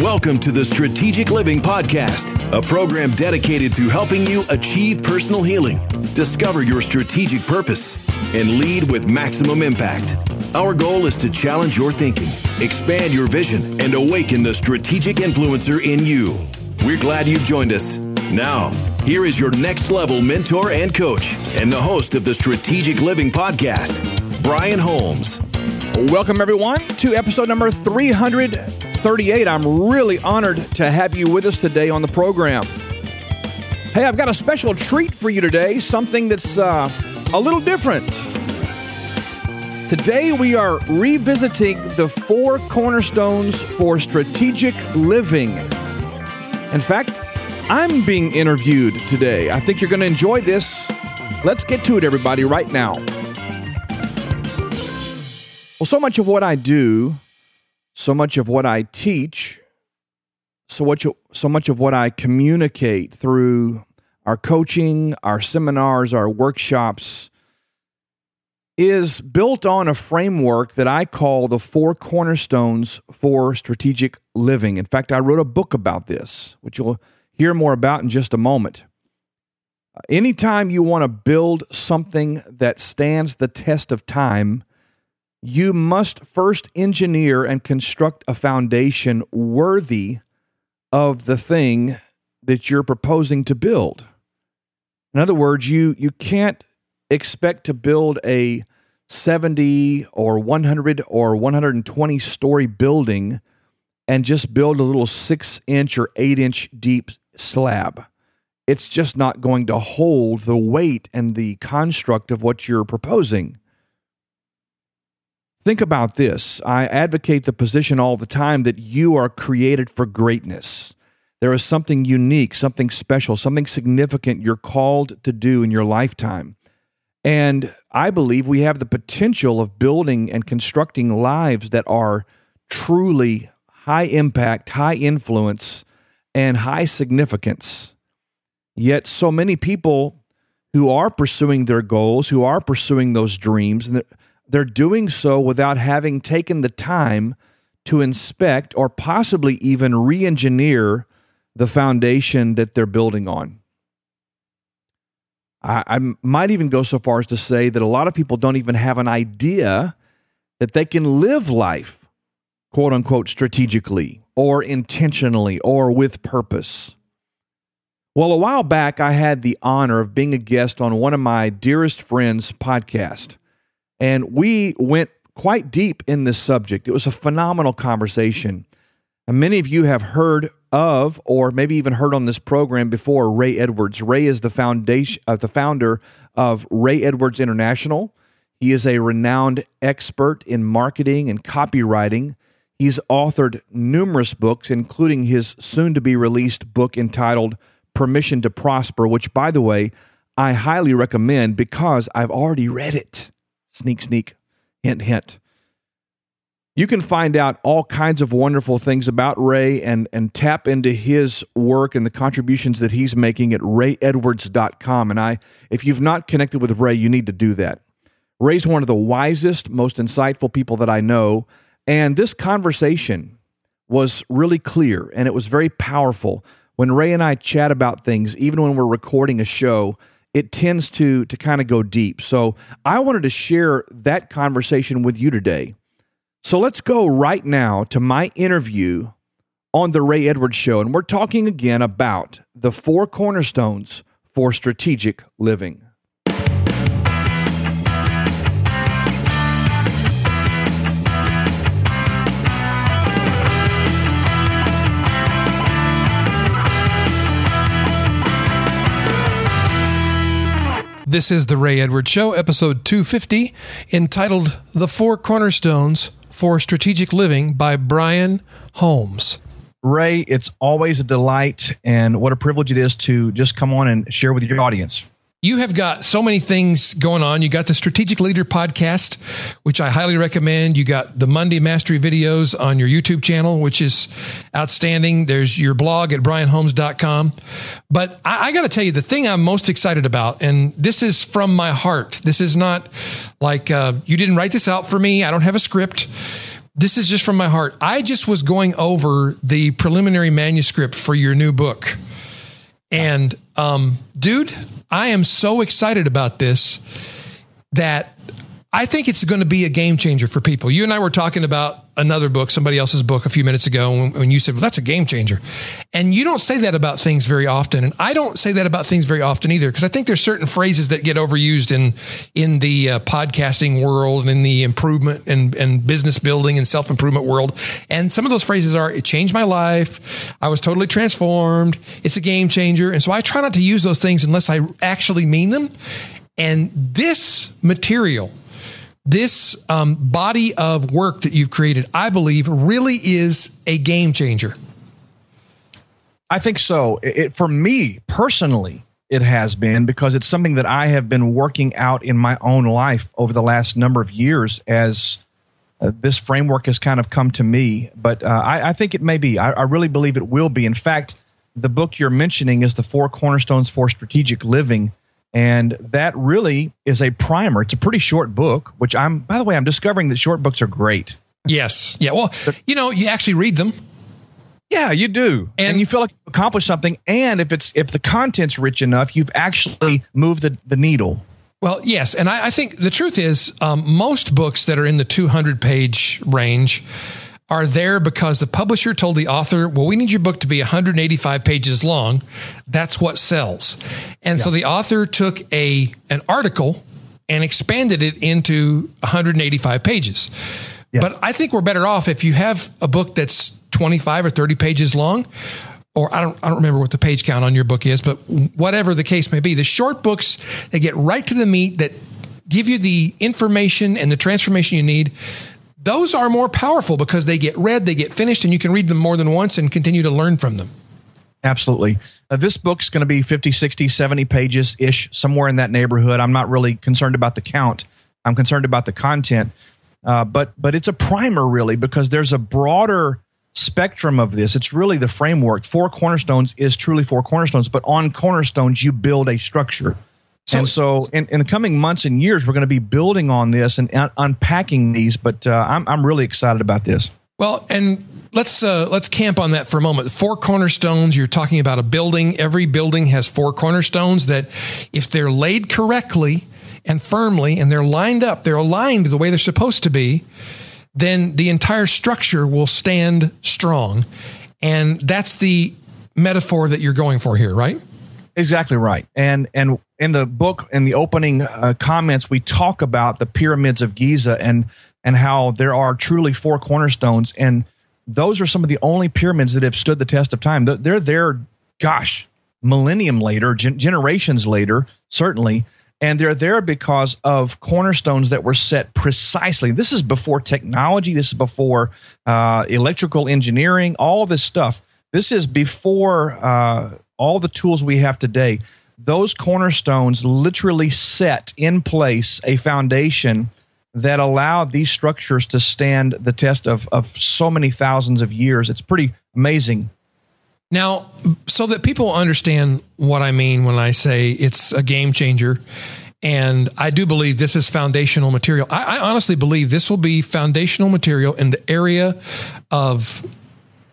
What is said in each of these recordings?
Welcome to the Strategic Living Podcast, a program dedicated to helping you achieve personal healing, discover your strategic purpose, and lead with maximum impact. Our goal is to challenge your thinking, expand your vision, and awaken the strategic influencer in you. We're glad you've joined us. Now, here is your next level mentor and coach, and the host of the Strategic Living Podcast, Brian Holmes. Welcome, everyone, to episode number 338. I'm really honored to have you with us today on the program. Hey, I've got a special treat for you today, something that's uh, a little different. Today, we are revisiting the four cornerstones for strategic living. In fact, I'm being interviewed today. I think you're going to enjoy this. Let's get to it, everybody, right now. Well, so much of what I do, so much of what I teach, so much, so much of what I communicate through our coaching, our seminars, our workshops is built on a framework that I call the four cornerstones for strategic living. In fact, I wrote a book about this, which you'll hear more about in just a moment. Anytime you want to build something that stands the test of time, you must first engineer and construct a foundation worthy of the thing that you're proposing to build. In other words, you you can't expect to build a 70 or 100 or 120 story building and just build a little 6 inch or 8 inch deep slab. It's just not going to hold the weight and the construct of what you're proposing. Think about this. I advocate the position all the time that you are created for greatness. There is something unique, something special, something significant you're called to do in your lifetime. And I believe we have the potential of building and constructing lives that are truly high impact, high influence, and high significance. Yet, so many people who are pursuing their goals, who are pursuing those dreams, and they're doing so without having taken the time to inspect or possibly even re engineer the foundation that they're building on. I, I, might even go so far as to say that a lot of people don't even have an idea that they can live life, quote unquote, strategically or intentionally or with purpose. Well, a while back, I had the honor of being a guest on one of my dearest friends' podcast. And we went quite deep in this subject. It was a phenomenal conversation. And many of you have heard of, or maybe even heard on this program before, Ray Edwards. Ray is the foundation, uh, the founder of Ray Edwards International. He is a renowned expert in marketing and copywriting. He's authored numerous books, including his soon to be released book entitled Permission to Prosper, which, by the way, I highly recommend because I've already read it. Sneak, sneak, hint, hint. You can find out all kinds of wonderful things about Ray and, and tap into his work and the contributions that he's making at rayedwards.com. And I, if you've not connected with Ray, you need to do that. Ray's one of the wisest, most insightful people that I know. And this conversation was really clear and it was very powerful. When Ray and I chat about things, even when we're recording a show, it tends to to kind of go deep. So I wanted to share that conversation with you today. So let's go right now to my interview on the Ray Edwards show and we're talking again about the four cornerstones for strategic living. This is the Ray Edwards Show, episode 250, entitled The Four Cornerstones for Strategic Living by Brian Holmes. Ray, it's always a delight and what a privilege it is to just come on and share with your audience. You have got so many things going on. You got the Strategic Leader podcast, which I highly recommend. You got the Monday Mastery videos on your YouTube channel, which is outstanding. There's your blog at brianholmes.com. But I, I got to tell you, the thing I'm most excited about, and this is from my heart, this is not like uh, you didn't write this out for me. I don't have a script. This is just from my heart. I just was going over the preliminary manuscript for your new book. And, um, dude, I am so excited about this that I think it's going to be a game changer for people. You and I were talking about another book, somebody else's book a few minutes ago when, when, you said, well, that's a game changer. And you don't say that about things very often. And I don't say that about things very often either, because I think there's certain phrases that get overused in, in the uh, podcasting world and in the improvement and, and business building and self improvement world. And some of those phrases are, it changed my life. I was totally transformed. It's a game changer. And so I try not to use those things unless I actually mean them. And this material, this um, body of work that you've created, I believe, really is a game changer. I think so. It, for me personally, it has been because it's something that I have been working out in my own life over the last number of years as uh, this framework has kind of come to me. But uh, I, I, think it may be. I, I really believe it will be. In fact, the book you're mentioning is The Four Cornerstones for Strategic Living. And that really is a primer. It's a pretty short book, which I'm, by the way, I'm discovering that short books are great. Yes. Yeah. Well, you know, you actually read them. Yeah, you do. And, and you feel like you've accomplished something. And if it's, if the content's rich enough, you've actually moved the, the needle. Well, yes. And I, I think the truth is, um, most books that are in the 200 page range, are there because the publisher told the author, well, we need your book to be 185 pages long. That's what sells. And yeah. so the author took a, an article and expanded it into 185 pages. Yes. But I think we're better off if you have a book that's 25 or 30 pages long, or I don't, I don't remember what the page count on your book is, but whatever the case may be, the short books, they get right to the meat that give you the information and the transformation you need those are more powerful because they get read, they get finished, and you can read them more than once and continue to learn from them. Absolutely. Uh, this book's going to be 50, 60, 70 pages ish, somewhere in that neighborhood. I'm not really concerned about the count, I'm concerned about the content. Uh, but but it's a primer really because there's a broader spectrum of this. It's really the framework. Four cornerstones is truly four cornerstones, but on cornerstones you build a structure. So, and so, in, in the coming months and years, we're going to be building on this and un- unpacking these. But uh, I'm I'm really excited about this. Well, and let's uh, let's camp on that for a moment. Four cornerstones. You're talking about a building. Every building has four cornerstones that, if they're laid correctly and firmly, and they're lined up, they're aligned the way they're supposed to be, then the entire structure will stand strong. And that's the metaphor that you're going for here, right? Exactly right. And and in the book, in the opening uh, comments, we talk about the pyramids of Giza and and how there are truly four cornerstones, and those are some of the only pyramids that have stood the test of time. They're there, gosh, millennium later, gen- generations later, certainly. And they're there because of cornerstones that were set precisely. This is before technology. This is before uh, electrical engineering. All this stuff. This is before uh, all the tools we have today, those cornerstones literally set in place a foundation that allowed these structures to stand the test of, of so many thousands of years. It's pretty amazing. Now, so that people understand what I mean when I say it's a game changer, and I do believe this is foundational material. I, I honestly believe this will be foundational material in the area of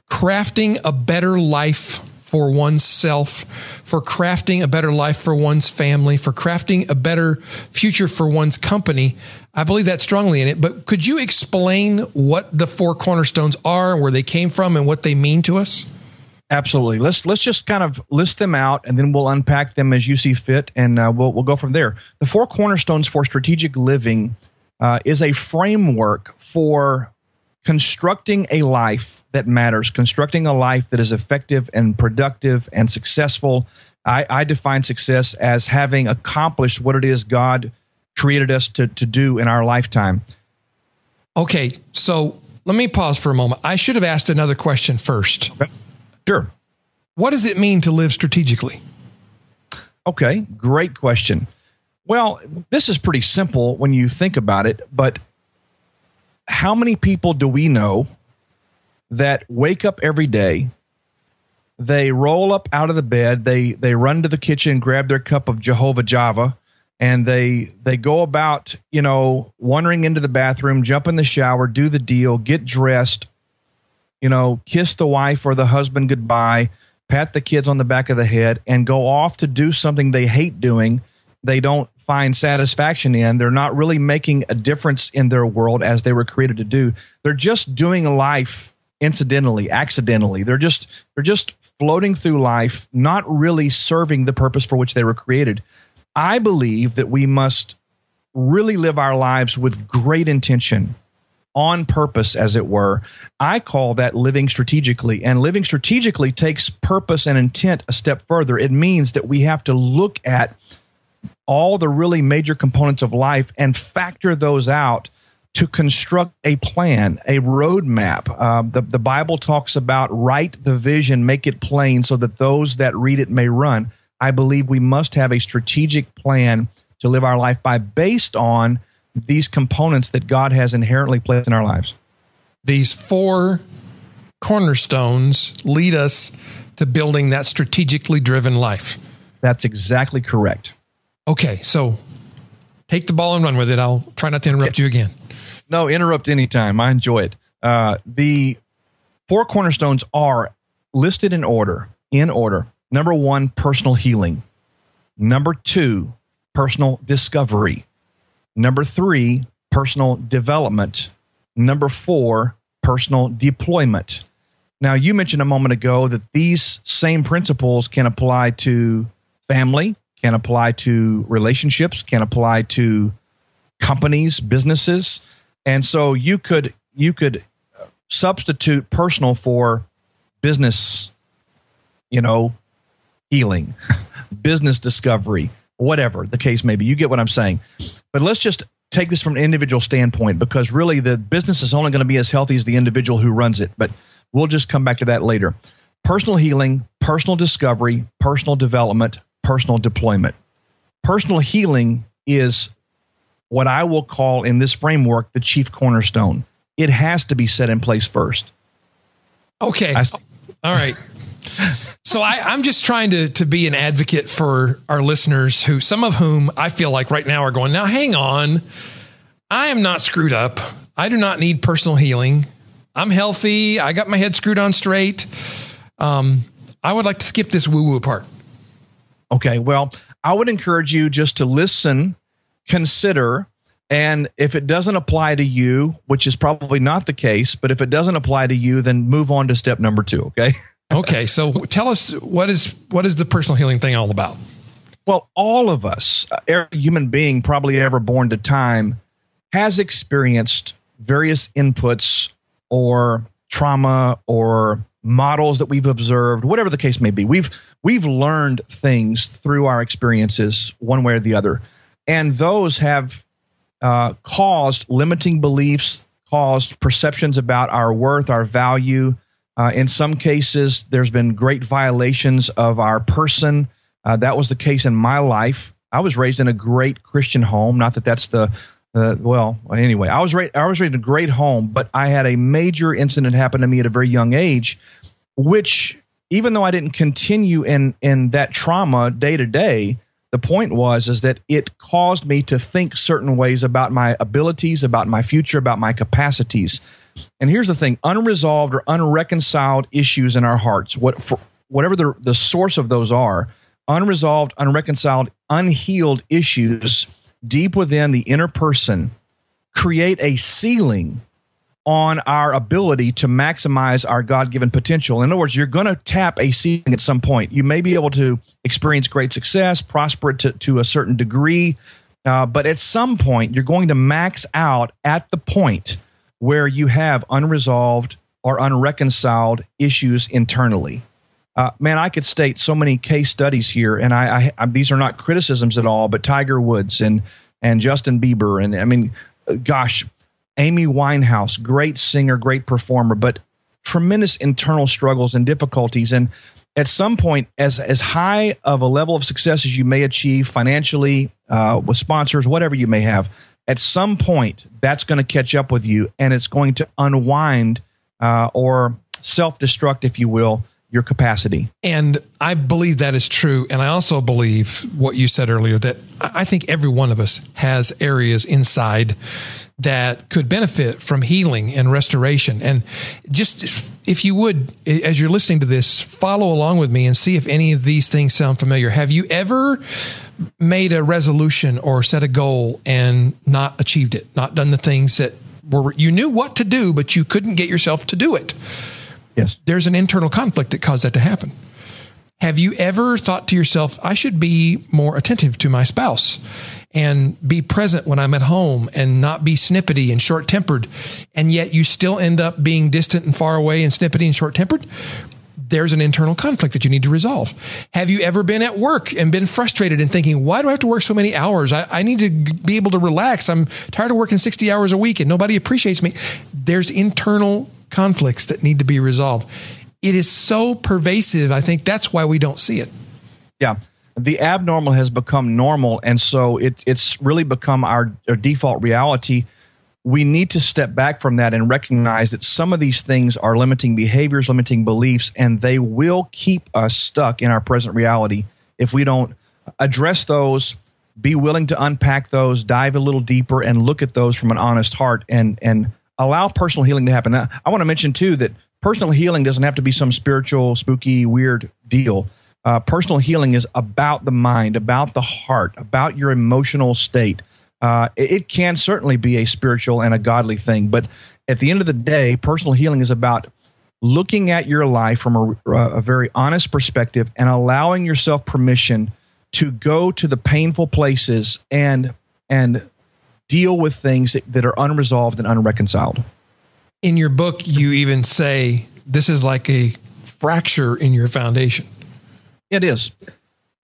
crafting a better life for oneself, for crafting a better life for one's family, for crafting a better future for one's company. I believe that strongly in it. But could you explain what the four cornerstones are, where they came from, and what they mean to us? Absolutely. Let's let's just kind of list them out, and then we'll unpack them as you see fit, and uh, we'll we'll go from there. The four cornerstones for strategic living uh, is a framework for constructing a life that matters, constructing a life that is effective and productive and successful. I, I, define success as having accomplished what it is God created us to, to do in our lifetime. Okay, so let me pause for a moment. I should have asked another question first. Okay. Sure. What does it mean to live strategically? Okay, great question. Well, this is pretty simple when you think about it, but how many people do we know that wake up every day they roll up out of the bed they they run to the kitchen grab their cup of jehovah java and they they go about you know wandering into the bathroom jump in the shower do the deal get dressed you know kiss the wife or the husband goodbye pat the kids on the back of the head and go off to do something they hate doing they don't find satisfaction in. They're not really making a difference in their world as they were created to do. They're just doing life incidentally accidentally. They're just they're just floating through life not really serving the purpose for which they were created. I believe that we must really live our lives with great intention on purpose as it were. I call that living strategically and living strategically takes purpose and intent a step further. It means that we have to look at all the really major components of life and factor those out to construct a plan, a roadmap. Uh, the, the Bible talks about write the vision, make it plain so that those that read it may run. I believe we must have a strategic plan to live our life by based on these components that God has inherently placed in our lives. These four cornerstones lead us to building that strategically driven life. That's exactly correct. Okay, so take the ball and run with it. I'll try not to interrupt you again. No, interrupt anytime. I enjoy it. Uh, the four cornerstones are listed in order. In order. Number one, personal healing. Number two, personal discovery. Number three, personal development. Number four, personal deployment. Now, you mentioned a moment ago that these same principles can apply to family, can apply to relationships, can apply to companies, businesses. And so you could you could substitute personal for business, you know, healing, business discovery, whatever the case may be. You get what I'm saying. But let's just take this from an individual standpoint because really the business is only going to be as healthy as the individual who runs it. But we'll just come back to that later. Personal healing, personal discovery, personal development, personal deployment. Personal healing is what I will call in this framework the chief cornerstone. It has to be set in place first. Okay. All right. So I, am just trying to to be an advocate for our listeners who some of whom I feel like right now are going, now hang on. I am not screwed up. I do not need personal healing. I'm healthy. I got my head screwed on straight. Um, I would like to skip this woo woo part. Okay. Well, I would encourage you just to listen consider and if it doesn't apply to you, which is probably not the case, but if it doesn't apply to you, then move on to step number two. Okay. okay. So tell us what is what is the personal healing thing all about? Well, all of us, every human being probably ever born to time, has experienced various inputs or trauma or models that we've observed, whatever the case may be. We've we've learned things through our experiences, one way or the other and those have uh, caused limiting beliefs, caused perceptions about our worth, our value. Uh, in some cases, there's been great violations of our person. Uh, that was the case in my life. I was raised in a great Christian home. Not that that's the uh, well, anyway, I was ra- I was raised in a great home, but I had a major incident happen to me at a very young age, which even though I didn't continue in in that trauma day to day, the point was is that it caused me to think certain ways about my abilities about my future about my capacities. And here's the thing unresolved or unreconciled issues in our hearts what for, whatever the, the source of those are unresolved unreconciled unhealed issues deep within the inner person create a ceiling on our ability to maximize our God given potential. In other words, you're going to tap a ceiling at some point. You may be able to experience great success, prosper to, to a certain degree, uh, but at some point, you're going to max out at the point where you have unresolved or unreconciled issues internally. Uh, man, I could state so many case studies here, and I, I, I, these are not criticisms at all, but Tiger Woods and and Justin Bieber, and I mean, gosh, Amy Winehouse, great singer, great performer, but tremendous internal struggles and difficulties. And at some point, as as high of a level of success as you may achieve financially, uh, with sponsors, whatever you may have, at some point that's going to catch up with you, and it's going to unwind uh, or self destruct, if you will, your capacity. And I believe that is true. And I also believe what you said earlier that I think every one of us has areas inside that could benefit from healing and restoration. And just if you would, as you're listening to this, follow along with me and see if any of these things sound familiar. Have you ever made a resolution or set a goal and not achieved it, not done the things that were, you knew what to do, but you couldn't get yourself to do it? Yes. There's an internal conflict that caused that to happen. Have you ever thought to yourself, I should be more attentive to my spouse and be present when I'm at home and not be snippety and short tempered? And yet you still end up being distant and far away and snippety and short tempered? There's an internal conflict that you need to resolve. Have you ever been at work and been frustrated and thinking, why do I have to work so many hours? I, I need to be able to relax. I'm tired of working 60 hours a week and nobody appreciates me. There's internal conflicts that need to be resolved. It is so pervasive. I think that's why we don't see it. Yeah. The abnormal has become normal. And so it, it's really become our, our default reality. We need to step back from that and recognize that some of these things are limiting behaviors, limiting beliefs, and they will keep us stuck in our present reality if we don't address those, be willing to unpack those, dive a little deeper, and look at those from an honest heart and, and allow personal healing to happen. Now, I want to mention too that personal healing doesn't have to be some spiritual, spooky, weird deal. Uh, personal healing is about the mind, about the heart, about your emotional state. Uh, it, can certainly be a spiritual and a godly thing, but at the end of the day, personal healing is about looking at your life from a, a very honest perspective and allowing yourself permission to go to the painful places and and deal with things that are unresolved and unreconciled. In your book, you even say this is like a fracture in your foundation. It is.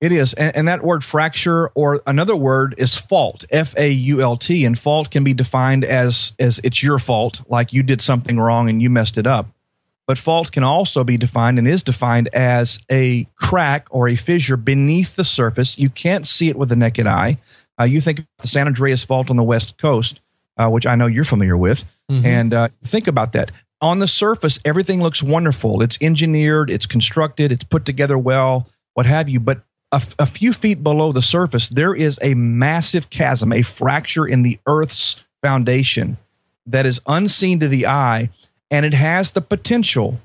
It is. And, and, that word fracture, or another word, is fault, F A U L T. And fault can be defined as, as it's your fault, like you did something wrong and you messed it up. But fault can also be defined and is defined as a crack or a fissure beneath the surface. You can't see it with the naked eye. Uh, you think the San Andreas Fault on the West Coast, uh, which I know you're familiar with, mm-hmm. and uh, think about that. On the surface, everything looks wonderful. It's engineered, it's constructed, it's put together well, what have you. But a, f- a few feet below the surface, there is a massive chasm, a fracture in the Earth's foundation that is unseen to the eye, and it has the potential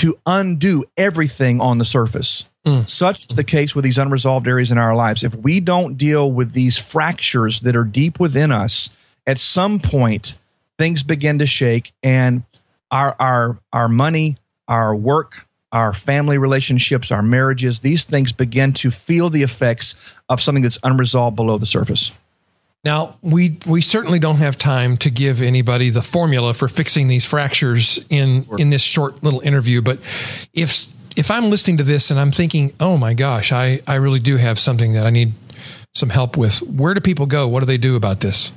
to undo everything on the surface. Mm. Such is the case with these unresolved areas in our lives. If we don't deal with these fractures that are deep within us, at some point things begin to shake and our our our money, our work, our family relationships, our marriages, these things begin to feel the effects of something that's unresolved below the surface. Now, we we certainly don't have time to give anybody the formula for fixing these fractures in in this short little interview, but if if I'm listening to this and I'm thinking, oh my gosh, I, I really do have something that I need some help with, where do people go? What do they do about this?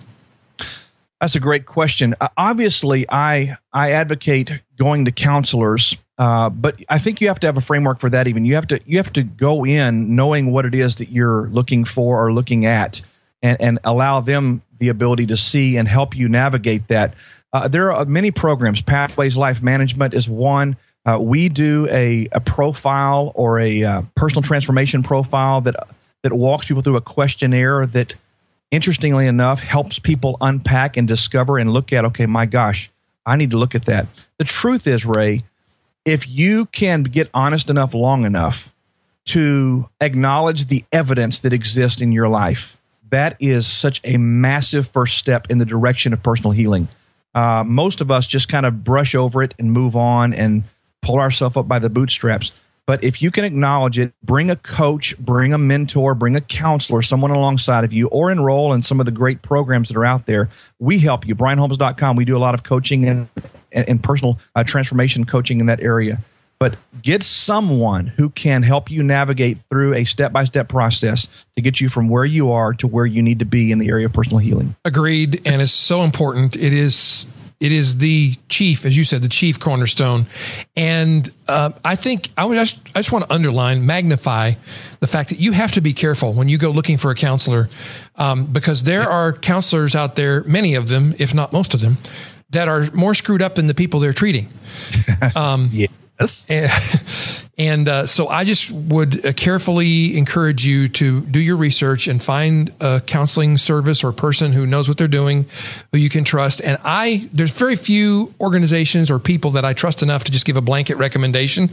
That's a great question. Uh, obviously, I I advocate going to counselors, uh, but I think you have to have a framework for that. Even you have to you have to go in knowing what it is that you're looking for or looking at, and, and allow them the ability to see and help you navigate that. Uh, there are many programs. Pathways Life Management is one. Uh, we do a, a profile or a uh, personal transformation profile that that walks people through a questionnaire that, interestingly enough, helps people unpack and discover and look at. Okay, my gosh, I need to look at that. The truth is, Ray, if you can get honest enough long enough to acknowledge the evidence that exists in your life, that is such a massive first step in the direction of personal healing. Uh, most of us just kind of brush over it and move on and pull ourselves up by the bootstraps. But if you can acknowledge it, bring a coach, bring a mentor, bring a counselor, someone alongside of you, or enroll in some of the great programs that are out there. We help you. BrianHolmes.com. We do a lot of coaching and, and personal uh, transformation coaching in that area. But get someone who can help you navigate through a step by step process to get you from where you are to where you need to be in the area of personal healing. Agreed. And it's so important. It is it is the chief, as you said, the chief cornerstone. And uh, I think I would just, I just want to underline, magnify the fact that you have to be careful when you go looking for a counselor, um, because there are counselors out there, many of them, if not most of them, that are more screwed up than the people they're treating. Um, yeah. Yes. Eh, and, and uh, so I just would uh, carefully encourage you to do your research and find a counseling service or person who knows what they're doing, who you can trust. And I, there's very few organizations or people that I trust enough to just give a blanket recommendation.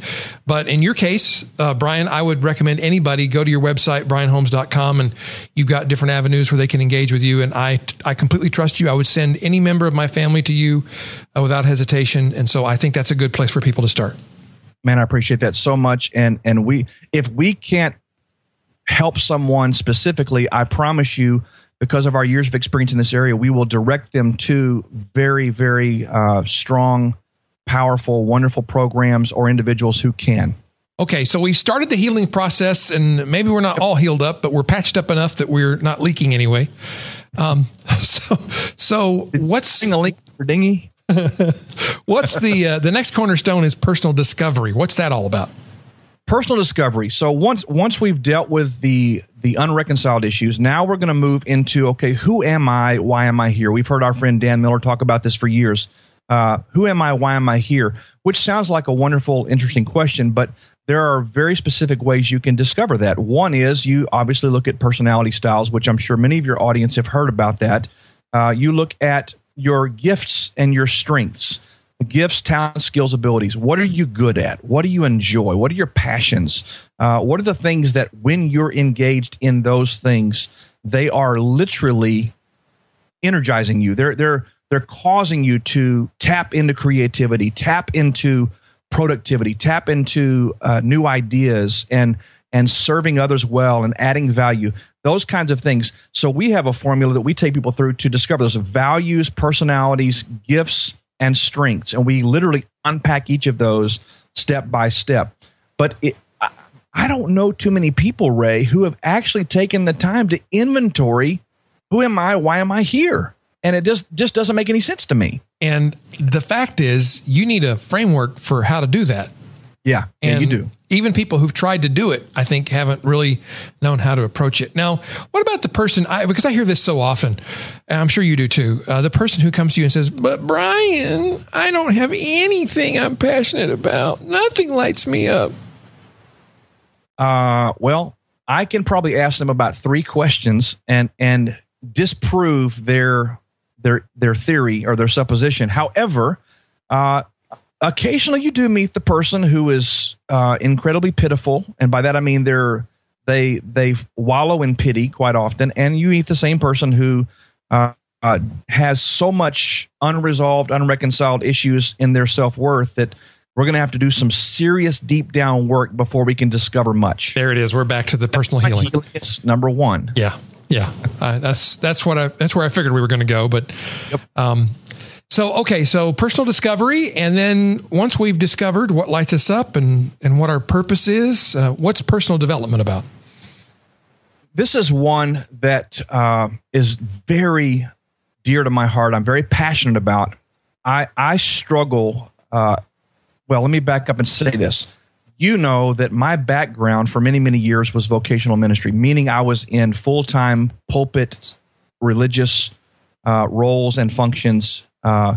But in your case, uh, Brian, I would recommend anybody go to your website, brianholmes.com, and you've got different avenues where they can engage with you. And I, I completely trust you. I would send any member of my family to you uh, without hesitation. And so I think that's a good place for people to start man, I appreciate that so much. And and we if we can't help someone specifically, I promise you, because of our years of experience in this area, we will direct them to very, very uh, strong, powerful, wonderful programs or individuals who can. Okay, so we started the healing process, and maybe we're not all healed up, but we're patched up enough that we're not leaking anyway. Um, so, so what's a leak for dingy? What's the uh, the next cornerstone is personal discovery. What's that all about? Personal discovery. So once once we've dealt with the the unreconciled issues, now we're going to move into okay, who am I? Why am I here? We've heard our friend Dan Miller talk about this for years. Uh, who am I? Why am I here? Which sounds like a wonderful, interesting question, but there are very specific ways you can discover that. One is you obviously look at personality styles, which I'm sure many of your audience have heard about that. Uh, you look at your gifts and your strengths gifts talents skills abilities. What are you good at? What do you enjoy? What are your passions? Uh, what are the things that when you're engaged in those things they are literally energizing you. They're they're they're causing you to tap into creativity tap into productivity tap into uh, new ideas and and serving others well and adding value, those kinds of things. So we have a formula that we take people through to discover those values, personalities, gifts, and strengths. And we literally unpack each of those step by step. But it, I don't know too many people, Ray, who have actually taken the time to inventory who am I? Why am I here? And it just just doesn't make any sense to me. And the fact is, you need a framework for how to do that. Yeah, and yeah, you do. Even people who've tried to do it, I think, haven't really known how to approach it. Now, what about the person? I, because I hear this so often, and I'm sure you do too. Uh, the person who comes to you and says, "But Brian, I don't have anything I'm passionate about. Nothing lights me up." Uh, well, I can probably ask them about three questions and and disprove their their their theory or their supposition. However, uh, occasionally you do meet the person who is uh, incredibly pitiful, and by that I mean they're they they wallow in pity quite often, and you meet the same person who uh, uh, has so much unresolved, unreconciled issues in their self worth that we're going to have to do some serious deep down work before we can discover much. There it is. We're back to the personal healing. healing it's number one. Yeah, yeah. Uh, that's that's what I that's where I figured we were going to go, but yep. um, so, okay, so personal discovery. And then once we've discovered what lights us up and, and what our purpose is, uh, what's personal development about? This is one that uh, is very dear to my heart. I'm very passionate about. I, I struggle. Uh, well, let me back up and say this. You know that my background for many, many years was vocational ministry, meaning I was in full time pulpit religious uh, roles and functions uh,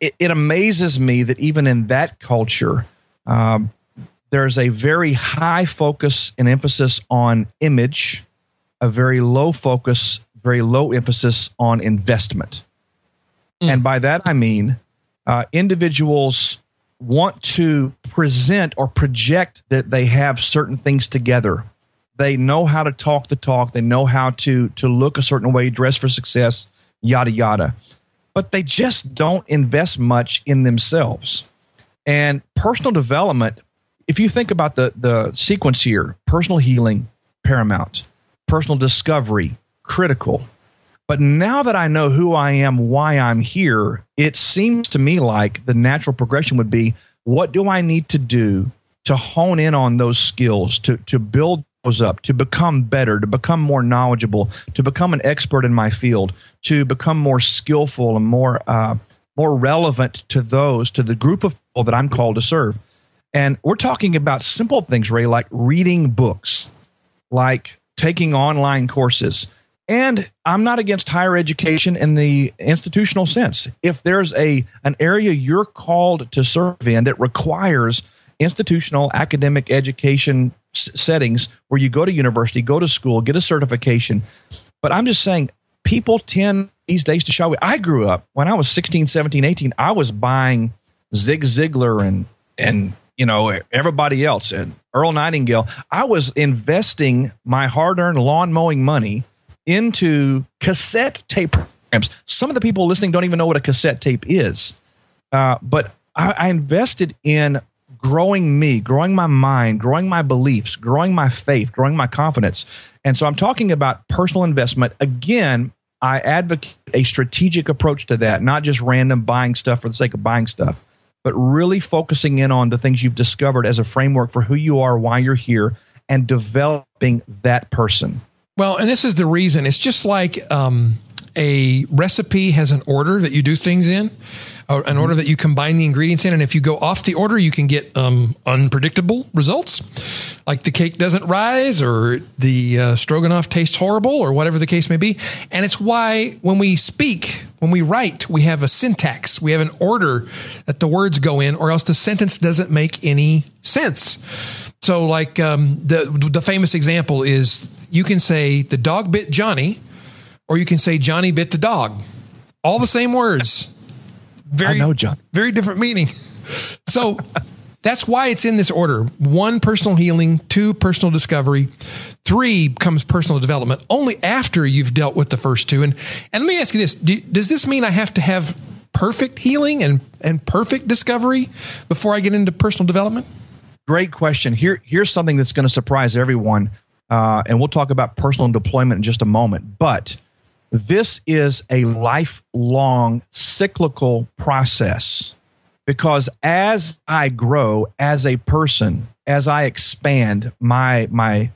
it, it, amazes me that even in that culture, um, there's a very high focus and emphasis on image, a very low focus, very low emphasis on investment. Mm. And by that I mean uh, individuals want to present or project that they have certain things together. They know how to talk the talk. They know how to to look a certain way, dress for success, yada yada but they just don't invest much in themselves. And personal development, if you think about the, the sequence here personal healing, paramount, personal discovery, critical. But now that I know who I am, why I'm here, it seems to me like the natural progression would be what do I need to do to hone in on those skills, to, to build up, to become better, to become more knowledgeable, to become an expert in my field, to become more skillful and more uh, more relevant to those, to the group of people that I'm called to serve. And we're talking about simple things, Ray, like reading books, like taking online courses. And I'm not against higher education in the institutional sense. If there's a an area you're called to serve in that requires institutional academic education settings where you go to university, go to school, get a certification. But I'm just saying people tend these days to shy away. I grew up when I was 16, 17, 18, I was buying Zig Ziglar and and you know everybody else and Earl Nightingale. I was investing my hard-earned lawn mowing money into cassette tape programs. Some of the people listening don't even know what a cassette tape is, uh, but I, I invested in growing me, growing my mind, growing my beliefs, growing my faith, growing my confidence. And so I'm talking about personal investment. Again, I advocate a strategic approach to that, not just random buying stuff for the sake of buying stuff, but really focusing in on the things you've discovered as a framework for who you are, why you're here, and developing that person. Well, and this is the reason. It's just like um, a recipe has an order that you do things in, an order that you combine the ingredients in. And if you go off the order, you can get um, unpredictable results, like the cake doesn't rise, or the uh, stroganoff tastes horrible, or whatever the case may be. And it's why when we speak, when we write, we have a syntax, we have an order that the words go in, or else the sentence doesn't make any sense. So, like um, the the famous example is you can say the dog bit Johnny, or you can say Johnny bit the dog. All the same words. Very, I know, John. Very different meaning. So that's why it's in this order: one, personal healing; two, personal discovery; three comes personal development. Only after you've dealt with the first two. And and let me ask you this: do, Does this mean I have to have perfect healing and and perfect discovery before I get into personal development? Great question. Here, here's something that's going to surprise everyone, uh, and we'll talk about personal deployment in just a moment. But this is a lifelong cyclical process because as I grow as a person, as I expand my my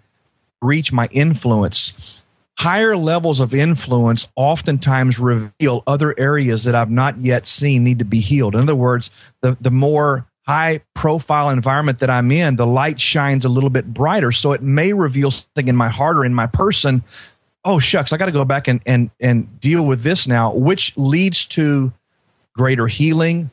reach, my influence, higher levels of influence oftentimes reveal other areas that I've not yet seen need to be healed. In other words, the the more high profile environment that I'm in, the light shines a little bit brighter. So it may reveal something in my heart or in my person. Oh shucks, I got to go back and and and deal with this now, which leads to greater healing,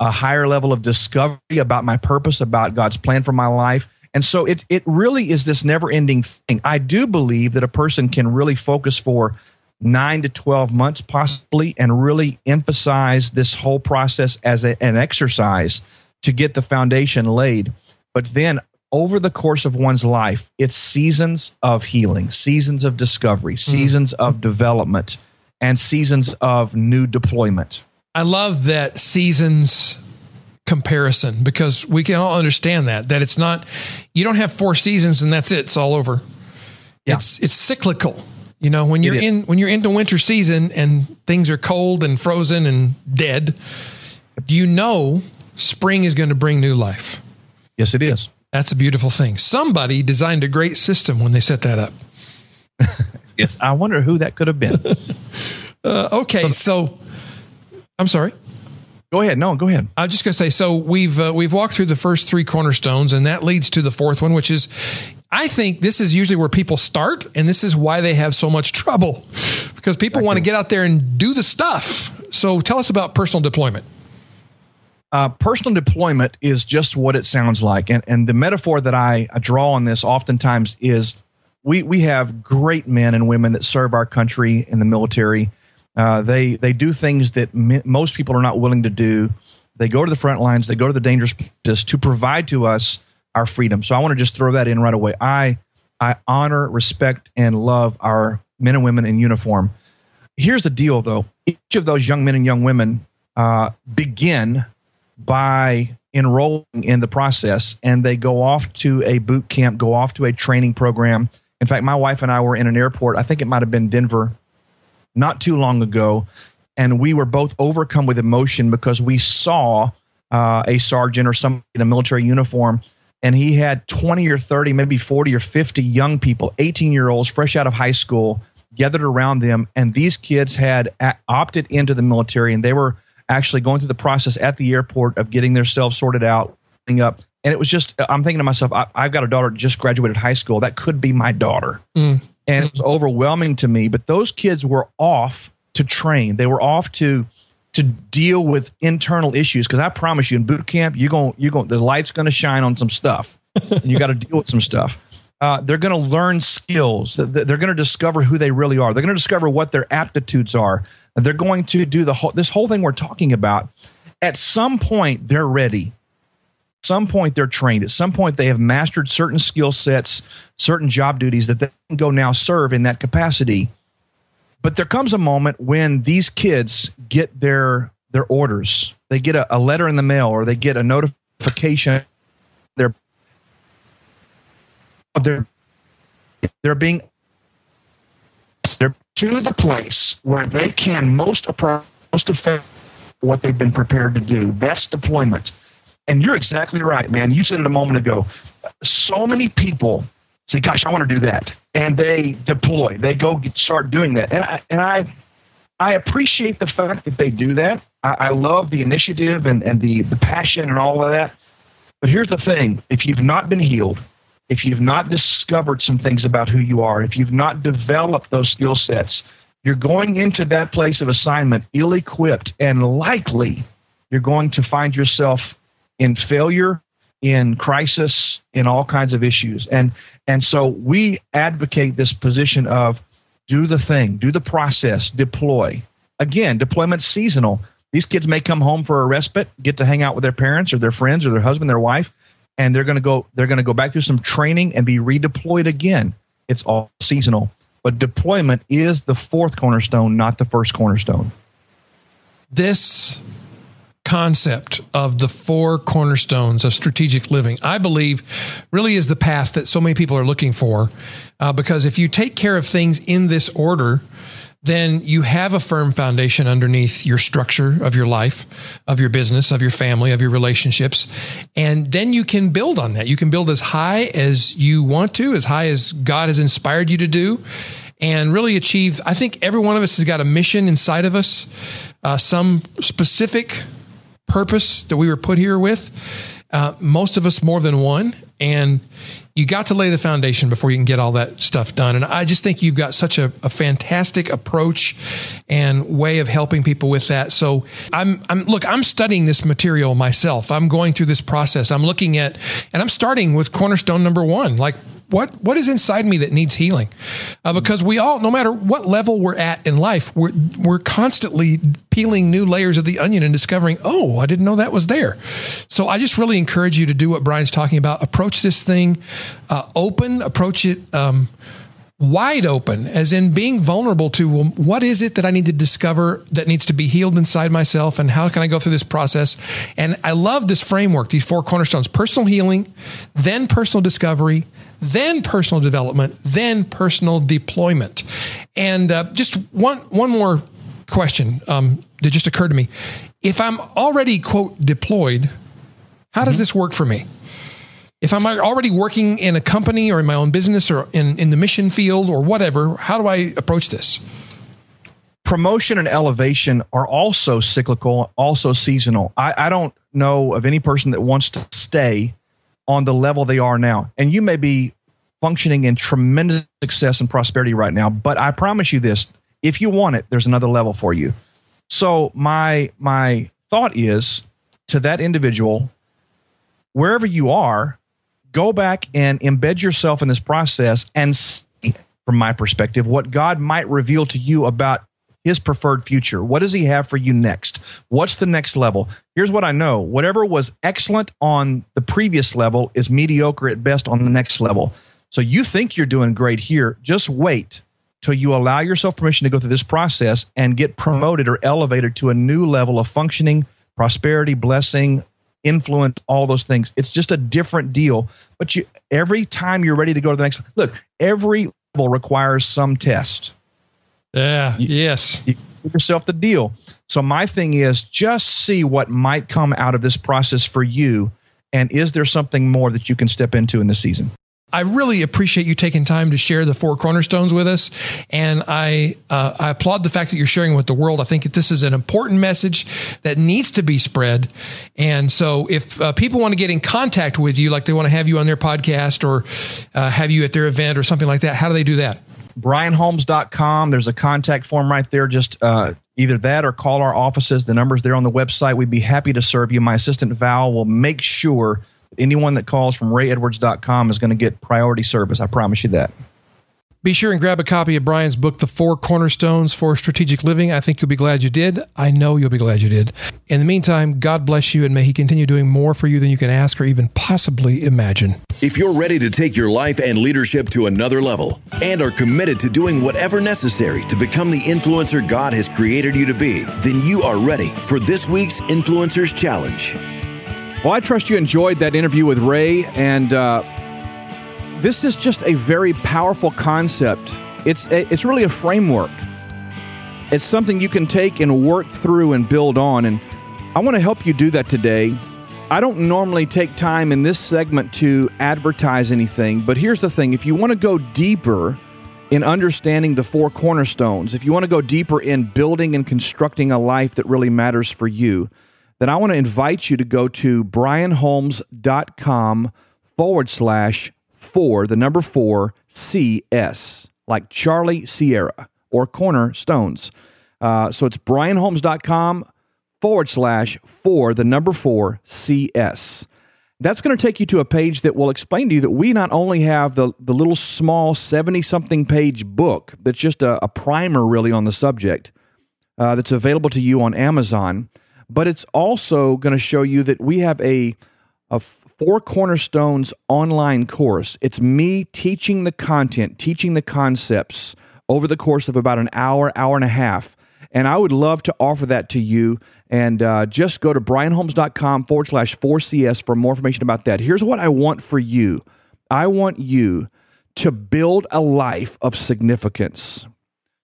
a higher level of discovery about my purpose, about God's plan for my life. And so it it really is this never-ending thing. I do believe that a person can really focus for 9 to 12 months possibly and really emphasize this whole process as a, an exercise to get the foundation laid. But then over the course of one's life, it's seasons of healing, seasons of discovery, hmm. seasons of development, and seasons of new deployment. I love that seasons comparison because we can all understand that that it's not you don't have four seasons and that's it it's all over Yeah. it's it's cyclical you know when you're in when you're into winter season and things are cold and frozen and dead do you know spring is going to bring new life Yes, it is. That's a beautiful thing somebody designed a great system when they set that up Yes. I wonder who that could have been. uh, okay so i'm sorry go ahead. No, go ahead. I was just going to say, so we've uh, we've walked through the first three cornerstones, and that leads to the fourth one, which is, I think this is usually where people start, and this is why they have so much trouble, because people want to get out there and do the stuff. So tell us about personal deployment. Uh, personal deployment is just what it sounds like, and and the metaphor that I, draw on this oftentimes is we we have great men and women that serve our country in the military. Uh, they they do things that most people are not willing to do. They go to the front lines. They go to the dangerous places to provide to us our freedom. So I want to just throw that in right away. I I honor, respect, and love our men and women in uniform. Here's the deal, though. Each of those young men and young women uh, begin by enrolling in the process and they go off to a boot camp, go off to a training program. In fact, my wife and I were in an airport, I think it might have been Denver, not too long ago, and we were both overcome with emotion because we saw uh, a sergeant or somebody in a military uniform and he had 20 or 30, maybe 40 or 50 young people, 18 year olds, fresh out of high school, gathered around them. And these kids had opted into the military and they were actually going through the process at the airport of getting themselves sorted out, up. And it was just, I'm thinking to myself, I, have got a daughter just graduated high school. That could be my daughter. Mm. And it was overwhelming to me. But those kids were off to train. They were off to to deal with internal issues because I promise you in boot camp you're going you're going the light's going to shine on some stuff and you got to deal with some stuff. Uh, they're going to learn skills. They're going to discover who they really are. They're going to discover what their aptitudes are. They're going to do the whole this whole thing we're talking about. At some point, they're ready. Some point, they're trained. At some point, they have mastered certain skill sets, certain job duties that they can go now serve in that capacity but there comes a moment when these kids get their their orders. They get a, a letter in the mail or they get a notification. They're they're they're being they're to the place where they can most most affect what they've been prepared to do. That's deployment. And you're exactly right, man. You said it a moment ago. So many people say, "Gosh, I want to do that," and they deploy. They go get, start doing that, and I, and I I appreciate the fact that they do that. I, I love the initiative and and the the passion and all of that. But here's the thing: if you've not been healed, if you've not discovered some things about who you are, if you've not developed those skill sets, you're going into that place of assignment ill equipped, and likely you're going to find yourself in failure in crisis, in all kinds of issues. And and so we advocate this position of do the thing, do the process, deploy. Again, deployment seasonal. These kids may come home for a respite, get to hang out with their parents or their friends or their husband, their wife, and they're going to go they're going to go back through some training and be redeployed again. It's all seasonal. But deployment is the fourth cornerstone, not the first cornerstone. This concept of the four cornerstones of strategic living, I believe, really is the path that so many people are looking for. Uh, because if you take care of things in this order, then you have a firm foundation underneath your structure of your life, of your business, of your family, of your relationships. And then you can build on that. You can build as high as you want to, as high as God has inspired you to do and really achieve. I think every one of us has got a mission inside of us, uh, some specific purpose that we were put here with. Uh, most of us more than one. And you got to lay the foundation before you can get all that stuff done. And I just think you've got such a, a fantastic approach and way of helping people with that. So I'm, I'm, look, I'm studying this material myself. I'm going through this process. I'm looking at, and I'm starting with cornerstone number one, like what what is inside me that needs healing? Uh, because we all no matter what level we're at in life we're we're constantly peeling new layers of the onion and discovering oh i didn't know that was there. So i just really encourage you to do what brian's talking about. Approach this thing uh, open approach it um, wide open, as in being vulnerable to well, what is it that I need to discover that needs to be healed inside myself, and how can I go through this process? And I love this framework, these four cornerstones personal healing, then personal discovery, then personal development, then personal deployment. And uh, just one one more question um, that just occurred to me: If I'm already quote deployed, how does mm-hmm. this work for me? If I'm already working in a company or in my own business or in, in the mission field or whatever, how do I approach this? Promotion and elevation are also cyclical, also seasonal. I, I don't know of any person that wants to stay on the level they are now. And you may be functioning in tremendous success and prosperity right now, but I promise you this, if you want it, there's another level for you. So my my thought is to that individual wherever you are, go back and embed yourself in this process and see from my perspective what God might reveal to you about his preferred future. What does he have for you next? What's the next level? Here's what I know whatever was excellent on the previous level is mediocre at best on the next level. So you think you're doing great here. Just wait till you allow yourself permission to go through this process and get promoted or elevated to a new level of functioning, prosperity, blessing, influence, all those things. It's just a different deal. But you every time you're ready to go to the next look, every level requires some test. Yeah. You, yes. You give yourself the deal. So my thing is just see what might come out of this process for you. And is there something more that you can step into in this season? I really appreciate you taking time to share the four cornerstones with us, and I uh, I applaud the fact that you're sharing with the world. I think that this is an important message that needs to be spread. And so, if uh, people want to get in contact with you, like they want to have you on their podcast or uh, have you at their event or something like that, how do they do that? brianholmes.com. There's a contact form right there. Just uh, either that or call our offices. The number's there on the website. We'd be happy to serve you. My assistant Val will make sure anyone that calls from rayedwards.com is going to get priority service. I promise you that. Be sure and grab a copy of Brian's book, The Four Cornerstones for Strategic Living. I think you'll be glad you did. I know you'll be glad you did. In the meantime, God bless you and may He continue doing more for you than you can ask or even possibly imagine. If you're ready to take your life and leadership to another level and are committed to doing whatever necessary to become the influencer God has created you to be, then you are ready for this week's Influencers Challenge. Well, I trust you enjoyed that interview with Ray, and uh, this is just a very powerful concept. It's it's really a framework. It's something you can take and work through and build on. And I want to help you do that today. I don't normally take time in this segment to advertise anything, but here's the thing if you want to go deeper in understanding the four cornerstones, if you want to go deeper in building and constructing a life that really matters for you, then I want to invite you to go to brianholmes.com forward slash four, the number four, CS, like Charlie Sierra or Cornerstones. Uh, so it's brianholmes.com forward slash four, the number four, CS. That's going to take you to a page that will explain to you that we not only have the, the little small 70 something page book that's just a, a primer really on the subject uh, that's available to you on Amazon, but it's also going to show you that we have a, a Four Cornerstones online course. It's me teaching the content, teaching the concepts over the course of about an hour, hour and a half. And I would love to offer that to you. And uh, just go to brianholmes.com forward slash 4CS for more information about that. Here's what I want for you I want you to build a life of significance.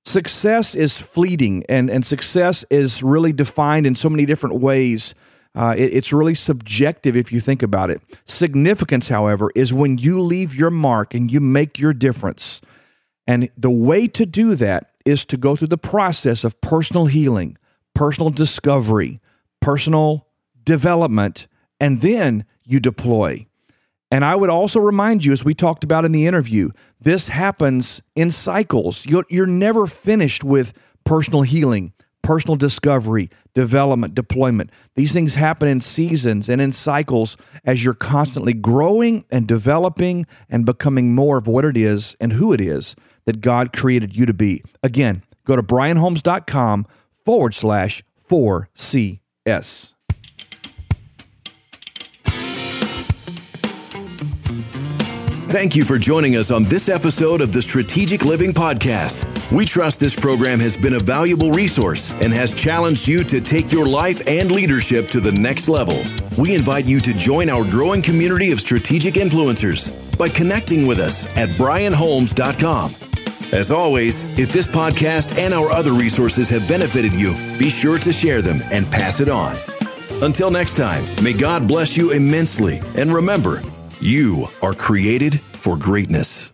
Success is fleeting, and, and success is really defined in so many different ways. Uh, it, it's really subjective if you think about it. Significance, however, is when you leave your mark and you make your difference. And the way to do that is to go through the process of personal healing, personal discovery, personal development, and then you deploy. And I would also remind you, as we talked about in the interview, this happens in cycles. You're, you're never finished with personal healing personal discovery, development, deployment. These things happen in seasons and in cycles as you're constantly growing and developing and becoming more of what it is and who it is that God created you to be. Again, go to brianholmes.com forward slash 4CS. Thank you for joining us on this episode of the Strategic Living Podcast. We trust this program has been a valuable resource and has challenged you to take your life and leadership to the next level. We invite you to join our growing community of strategic influencers by connecting with us at brianholmes.com. As always, if this podcast and our other resources have benefited you, be sure to share them and pass it on. Until next time, may God bless you immensely. And remember, you are created for greatness.